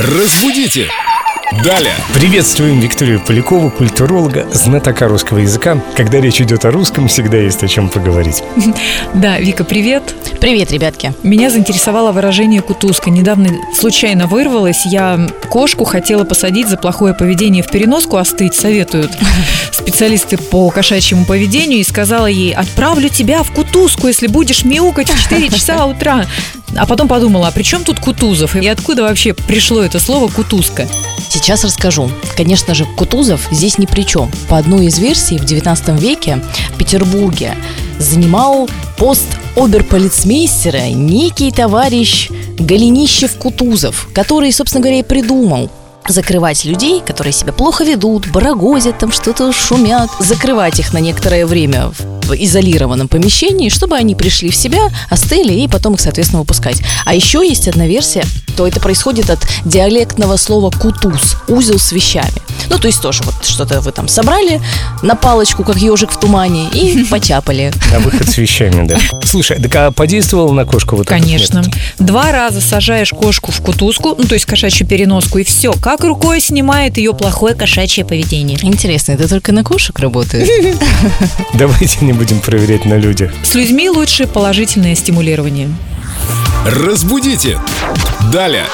Разбудите! Далее! Приветствуем Викторию Полякову, культуролога, знатока русского языка. Когда речь идет о русском, всегда есть о чем поговорить. Да, Вика, привет. Привет, ребятки. Меня заинтересовало выражение «кутузка». Недавно случайно вырвалось. Я кошку хотела посадить за плохое поведение в переноску остыть, советуют специалисты по кошачьему поведению, и сказала ей, отправлю тебя в кутузку, если будешь мяукать в 4 часа утра. А потом подумала, а при чем тут Кутузов? И откуда вообще пришло это слово «кутузка»? Сейчас расскажу. Конечно же, Кутузов здесь ни при чем. По одной из версий, в 19 веке в Петербурге занимал пост оберполицмейстера некий товарищ Голенищев-Кутузов, который, собственно говоря, и придумал закрывать людей, которые себя плохо ведут, барагозят, там что-то шумят, закрывать их на некоторое время в изолированном помещении, чтобы они пришли в себя, остыли и потом их, соответственно, выпускать. А еще есть одна версия, то это происходит от диалектного слова «кутуз» – узел с вещами. Ну, то есть тоже вот что-то вы там собрали на палочку, как ежик в тумане, и почапали. А выход с вещами, да. Слушай, так а подействовал на кошку вот Конечно. Два раза сажаешь кошку в кутузку, ну, то есть кошачью переноску, и все. Как рукой снимает ее плохое кошачье поведение. Интересно, это только на кошек работает? Давайте не будем проверять на людях. С людьми лучше положительное стимулирование. Разбудите! Далее!